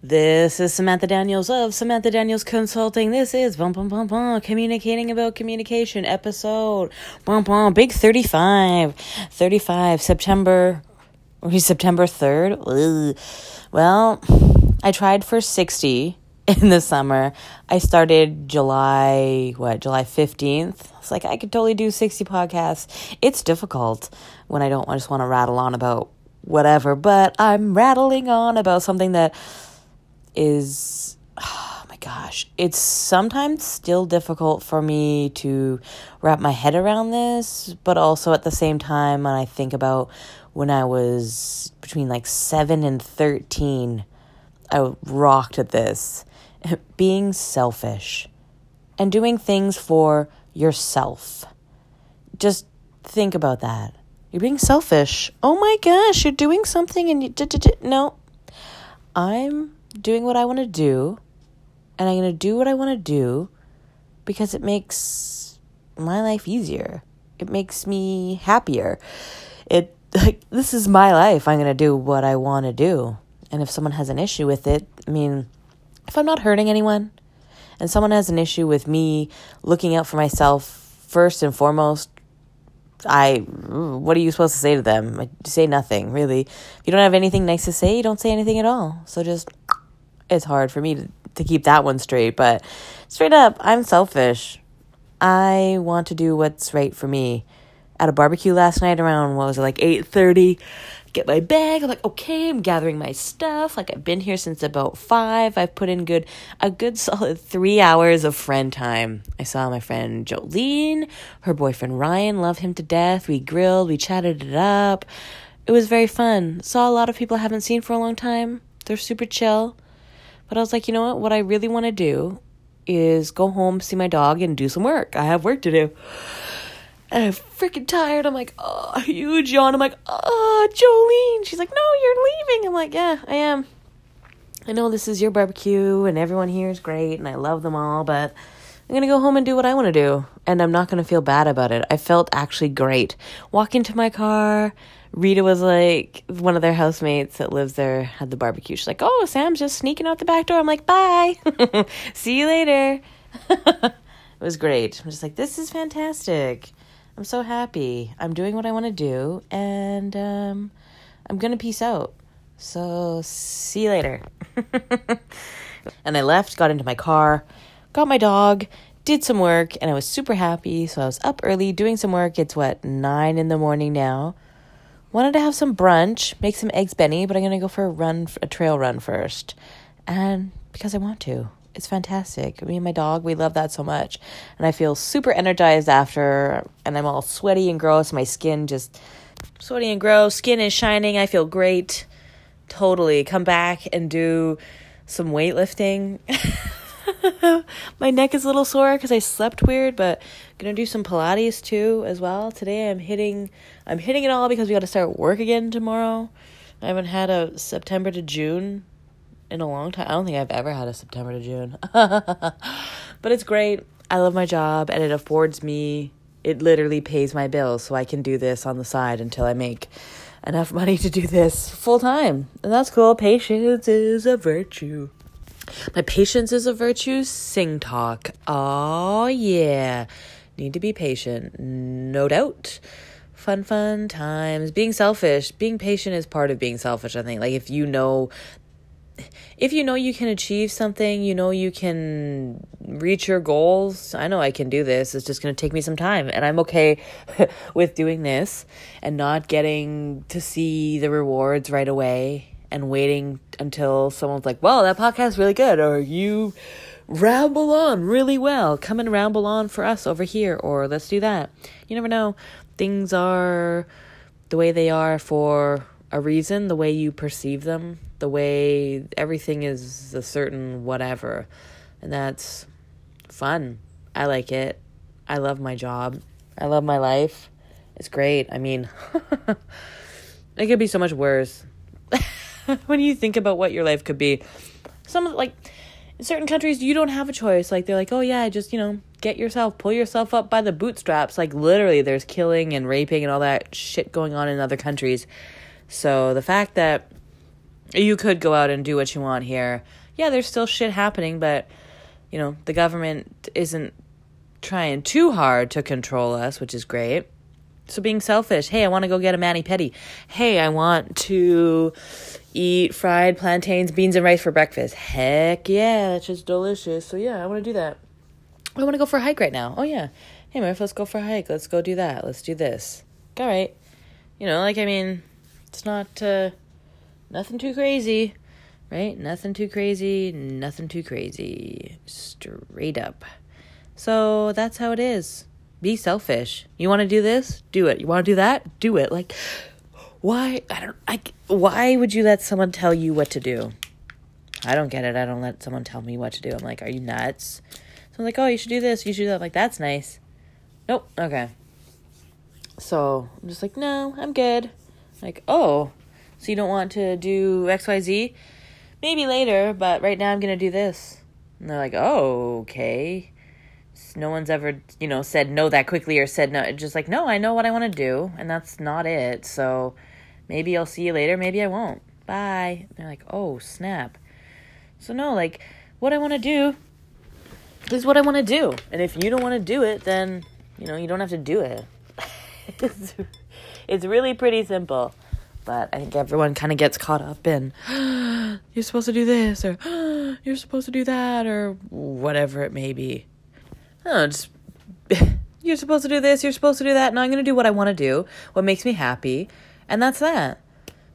This is Samantha Daniels of Samantha Daniels Consulting. This is bum bum bum bum communicating about communication episode bum bum big 35 35 September or September 3rd. Ugh. Well, I tried for 60 in the summer. I started July what, July 15th. It's like I could totally do 60 podcasts. It's difficult when I don't I just want to rattle on about whatever, but I'm rattling on about something that is oh my gosh, it's sometimes still difficult for me to wrap my head around this, but also at the same time when I think about when I was between like 7 and 13, I rocked at this. Being selfish and doing things for yourself. Just think about that. You're being selfish. Oh my gosh, you're doing something and you. No. I'm doing what I want to do, and I'm going to do what I want to do because it makes my life easier. It makes me happier. It like this is my life. I'm going to do what I want to do. And if someone has an issue with it, I mean, if I'm not hurting anyone and someone has an issue with me looking out for myself first and foremost, I what are you supposed to say to them? Say nothing, really. If you don't have anything nice to say, you don't say anything at all. So just it's hard for me to, to keep that one straight, but straight up, I'm selfish. I want to do what's right for me. At a barbecue last night around what was it like 8:30, get my bag. I'm like, "Okay, I'm gathering my stuff. Like I've been here since about 5. I've put in good a good solid 3 hours of friend time. I saw my friend Jolene, her boyfriend Ryan, love him to death. We grilled, we chatted it up. It was very fun. Saw a lot of people I haven't seen for a long time. They're super chill. But I was like, you know what? What I really want to do is go home, see my dog, and do some work. I have work to do. And I'm freaking tired. I'm like, oh, huge yawn. I'm like, oh, Jolene. She's like, no, you're leaving. I'm like, yeah, I am. I know this is your barbecue and everyone here is great and I love them all, but I'm going to go home and do what I want to do. And I'm not going to feel bad about it. I felt actually great. Walk into my car, Rita was like, one of their housemates that lives there had the barbecue. She's like, oh, Sam's just sneaking out the back door. I'm like, bye. See you later. it was great. I'm just like, this is fantastic. I'm so happy. I'm doing what I want to do, and um, I'm going to peace out. So, see you later. and I left, got into my car, got my dog, did some work, and I was super happy. So, I was up early doing some work. It's what, nine in the morning now wanted to have some brunch, make some eggs benny, but I'm going to go for a run, a trail run first. And because I want to. It's fantastic. Me and my dog, we love that so much. And I feel super energized after, and I'm all sweaty and gross. My skin just sweaty and gross. Skin is shining. I feel great. Totally. Come back and do some weightlifting. my neck is a little sore because I slept weird, but I'm gonna do some Pilates too as well. Today I'm hitting I'm hitting it all because we gotta start work again tomorrow. I haven't had a September to June in a long time. I don't think I've ever had a September to June. but it's great. I love my job and it affords me it literally pays my bills so I can do this on the side until I make enough money to do this full time. And that's cool. Patience is a virtue. My patience is a virtue. Sing talk. Oh, yeah. Need to be patient. No doubt. Fun, fun times. Being selfish. Being patient is part of being selfish, I think. Like, if you know. If you know you can achieve something, you know you can reach your goals. I know I can do this. It's just going to take me some time. And I'm okay with doing this and not getting to see the rewards right away and waiting until someone's like, well, that podcast is really good, or you ramble on really well. Come and ramble on for us over here, or let's do that. You never know. Things are the way they are for a reason, the way you perceive them, the way everything is a certain whatever. And that's fun. I like it. I love my job. I love my life. It's great. I mean, it could be so much worse. when you think about what your life could be. Some like in certain countries you don't have a choice. Like they're like, "Oh yeah, just, you know, get yourself, pull yourself up by the bootstraps." Like literally there's killing and raping and all that shit going on in other countries. So the fact that You could go out and do what you want here. Yeah, there's still shit happening, but you know, the government isn't trying too hard to control us, which is great. So being selfish. Hey, I want to go get a mani pedi. Hey, I want to eat fried plantains, beans, and rice for breakfast. Heck yeah, that's just delicious. So yeah, I want to do that. I want to go for a hike right now. Oh yeah. Hey, Murph, let's go for a hike. Let's go do that. Let's do this. All right. You know, like I mean, it's not uh, nothing too crazy, right? Nothing too crazy. Nothing too crazy. Straight up. So that's how it is be selfish. You want to do this? Do it. You want to do that? Do it. Like why I don't I why would you let someone tell you what to do? I don't get it. I don't let someone tell me what to do. I'm like, "Are you nuts?" So I'm like, "Oh, you should do this. You should do that." Like, "That's nice." Nope. Okay. So, I'm just like, "No, I'm good." Like, "Oh, so you don't want to do XYZ? Maybe later, but right now I'm going to do this." And they're like, "Oh, okay." No one's ever you know said no that quickly or said no just like no i know what i want to do and that's not it. So maybe i'll see you later maybe i won't. Bye. And they're like oh snap. So no like what i want to do is what i want to do. And if you don't want to do it then you know you don't have to do it. It's, it's really pretty simple. But i think everyone kind of gets caught up in you're supposed to do this or you're supposed to do that or whatever it may be oh, just you're supposed to do this, you're supposed to do that. No, I'm going to do what I want to do, what makes me happy, and that's that.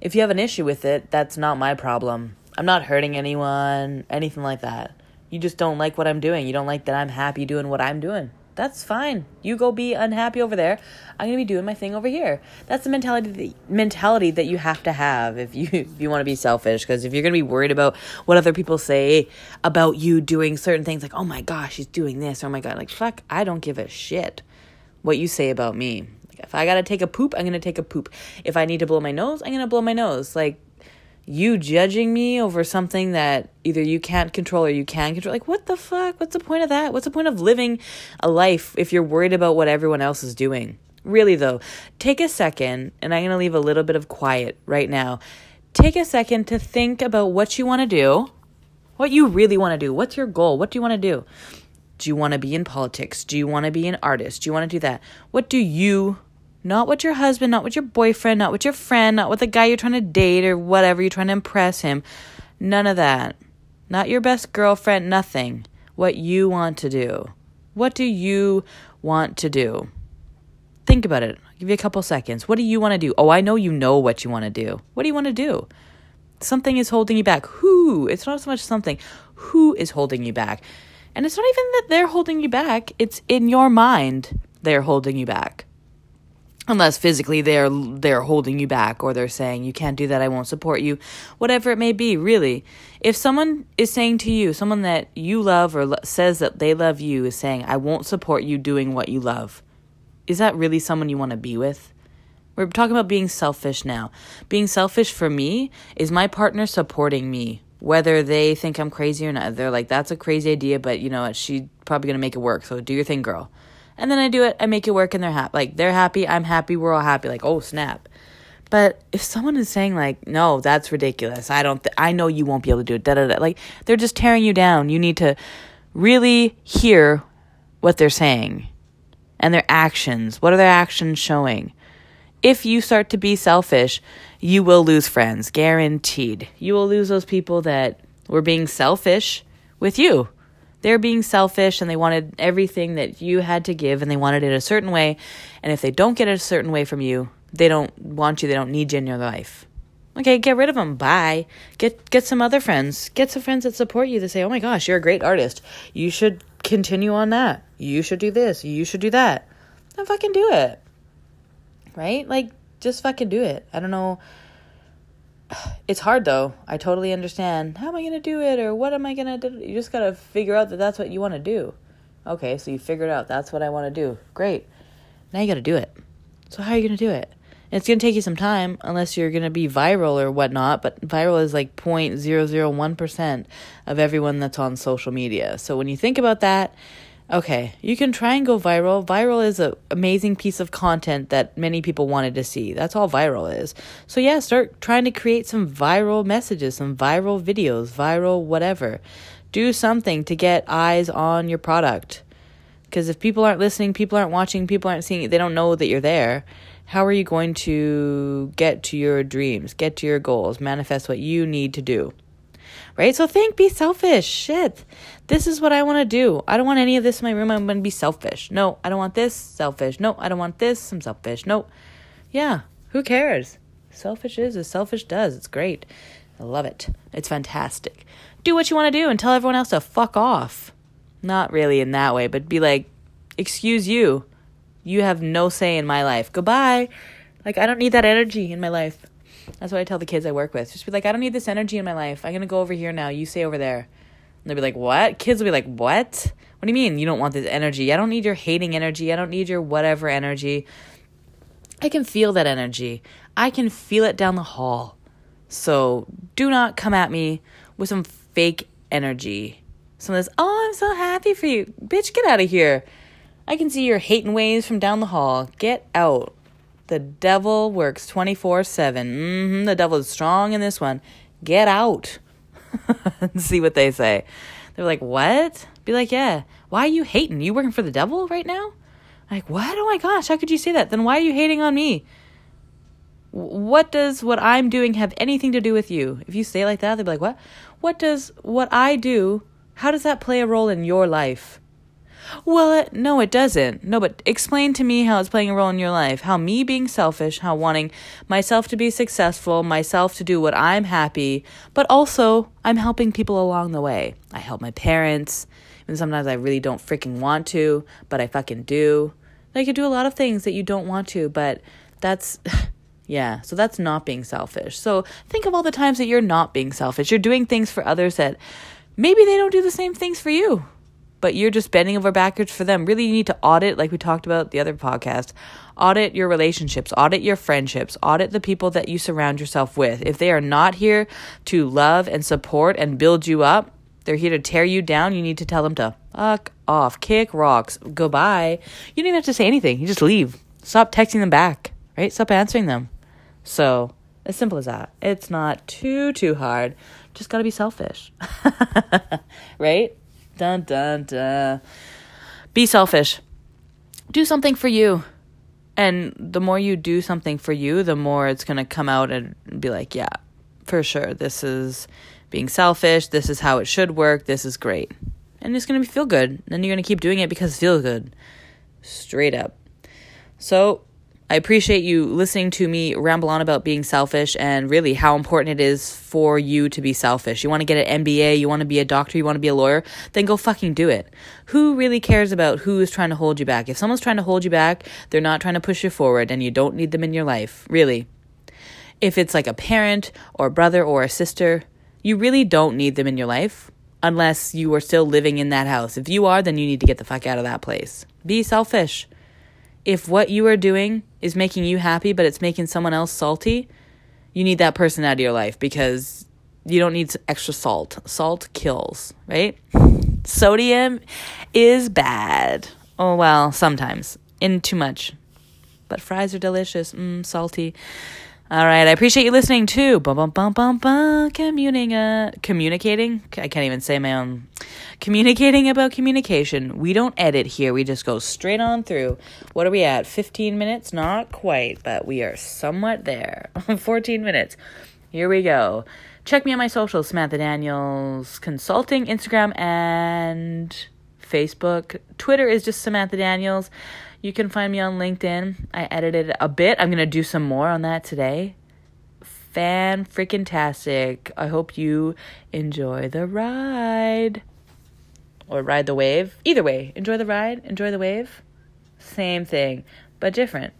If you have an issue with it, that's not my problem. I'm not hurting anyone, anything like that. You just don't like what I'm doing. You don't like that I'm happy doing what I'm doing that's fine. You go be unhappy over there. I'm gonna be doing my thing over here. That's the mentality that, mentality that you have to have if you if you want to be selfish. Because if you're gonna be worried about what other people say about you doing certain things, like oh my gosh, she's doing this, oh my god, like fuck, I don't give a shit what you say about me. Like, if I gotta take a poop, I'm gonna take a poop. If I need to blow my nose, I'm gonna blow my nose. Like you judging me over something that either you can't control or you can control. Like, what the fuck? What's the point of that? What's the point of living a life if you're worried about what everyone else is doing? Really, though, take a second, and I'm going to leave a little bit of quiet right now. Take a second to think about what you want to do, what you really want to do. What's your goal? What do you want to do? Do you want to be in politics? Do you want to be an artist? Do you want to do that? What do you not with your husband, not with your boyfriend, not with your friend, not with the guy you're trying to date or whatever, you're trying to impress him. None of that. Not your best girlfriend, nothing. What you want to do. What do you want to do? Think about it. I'll give you a couple seconds. What do you want to do? Oh, I know you know what you want to do. What do you want to do? Something is holding you back. Who? It's not so much something. Who is holding you back? And it's not even that they're holding you back, it's in your mind they're holding you back unless physically they're they're holding you back or they're saying you can't do that I won't support you whatever it may be really. If someone is saying to you someone that you love or lo- says that they love you is saying I won't support you doing what you love is that really someone you want to be with? We're talking about being selfish now. Being selfish for me is my partner supporting me whether they think I'm crazy or not. They're like that's a crazy idea but you know what? She's probably going to make it work so do your thing girl and then I do it, I make it work, and they're happy. Like they're happy, I'm happy, we're all happy. Like oh snap. But if someone is saying like, no, that's ridiculous. I don't. Th- I know you won't be able to do it. Da da da. Like they're just tearing you down. You need to really hear what they're saying and their actions. What are their actions showing? If you start to be selfish, you will lose friends, guaranteed. You will lose those people that were being selfish with you they're being selfish and they wanted everything that you had to give and they wanted it a certain way. And if they don't get it a certain way from you, they don't want you, they don't need you in your life. Okay, get rid of them. Bye. Get get some other friends. Get some friends that support you that say, "Oh my gosh, you're a great artist. You should continue on that. You should do this. You should do that." Then fucking do it. Right? Like just fucking do it. I don't know it's hard though. I totally understand. How am I going to do it or what am I going to do? You just got to figure out that that's what you want to do. Okay, so you figured out that's what I want to do. Great. Now you got to do it. So how are you going to do it? it's going to take you some time unless you're going to be viral or whatnot, but viral is like 0.001% of everyone that's on social media. So when you think about that, Okay, you can try and go viral. Viral is an amazing piece of content that many people wanted to see. That's all viral is. So, yeah, start trying to create some viral messages, some viral videos, viral whatever. Do something to get eyes on your product. Because if people aren't listening, people aren't watching, people aren't seeing, they don't know that you're there. How are you going to get to your dreams, get to your goals, manifest what you need to do? Right? So think, be selfish. Shit. This is what I want to do. I don't want any of this in my room. I'm going to be selfish. No, I don't want this. Selfish. No, I don't want this. I'm selfish. No. Yeah. Who cares? Selfish is as selfish does. It's great. I love it. It's fantastic. Do what you want to do and tell everyone else to fuck off. Not really in that way, but be like, excuse you. You have no say in my life. Goodbye. Like, I don't need that energy in my life. That's what I tell the kids I work with. Just be like, I don't need this energy in my life. I'm gonna go over here now. You stay over there. And they'll be like, What? Kids will be like, What? What do you mean you don't want this energy? I don't need your hating energy. I don't need your whatever energy. I can feel that energy. I can feel it down the hall. So do not come at me with some fake energy. Some of this, oh, I'm so happy for you. Bitch, get out of here. I can see your hating waves from down the hall. Get out. The devil works 24 7. Mm-hmm, the devil is strong in this one. Get out. and see what they say. They're like, what? Be like, yeah. Why are you hating? You working for the devil right now? Like, what? Oh my gosh, how could you say that? Then why are you hating on me? What does what I'm doing have anything to do with you? If you say like that, they'll be like, what? What does what I do, how does that play a role in your life? Well, no, it doesn't. No, but explain to me how it's playing a role in your life. How me being selfish, how wanting myself to be successful, myself to do what I'm happy, but also I'm helping people along the way. I help my parents, and sometimes I really don't freaking want to, but I fucking do. Like, you do a lot of things that you don't want to, but that's. Yeah, so that's not being selfish. So think of all the times that you're not being selfish. You're doing things for others that maybe they don't do the same things for you but you're just bending over backwards for them. Really, you need to audit, like we talked about the other podcast, audit your relationships, audit your friendships, audit the people that you surround yourself with. If they are not here to love and support and build you up, they're here to tear you down. You need to tell them to fuck off, kick rocks, goodbye. You don't even have to say anything. You just leave. Stop texting them back, right? Stop answering them. So, as simple as that. It's not too, too hard. Just gotta be selfish, right? Dun dun dun. Be selfish. Do something for you. And the more you do something for you, the more it's going to come out and be like, yeah, for sure. This is being selfish. This is how it should work. This is great. And it's going to feel good. Then you're going to keep doing it because it feels good. Straight up. So, I appreciate you listening to me ramble on about being selfish and really how important it is for you to be selfish. You want to get an MBA, you want to be a doctor, you want to be a lawyer, then go fucking do it. Who really cares about who is trying to hold you back? If someone's trying to hold you back, they're not trying to push you forward and you don't need them in your life, really. If it's like a parent or a brother or a sister, you really don't need them in your life unless you are still living in that house. If you are, then you need to get the fuck out of that place. Be selfish if what you are doing is making you happy, but it's making someone else salty, you need that person out of your life because you don't need extra salt. Salt kills, right? Sodium is bad. Oh, well, sometimes. In too much. But fries are delicious. Mmm, salty. All right, I appreciate you listening too. Bum bum bum bum bum. Communing, uh, communicating. I can't even say my own. Communicating about communication. We don't edit here. We just go straight on through. What are we at? Fifteen minutes? Not quite, but we are somewhat there. Fourteen minutes. Here we go. Check me on my socials: Samantha Daniels Consulting, Instagram, and Facebook. Twitter is just Samantha Daniels. You can find me on LinkedIn. I edited a bit. I'm going to do some more on that today. Fan freaking tastic. I hope you enjoy the ride. Or ride the wave. Either way, enjoy the ride, enjoy the wave. Same thing, but different.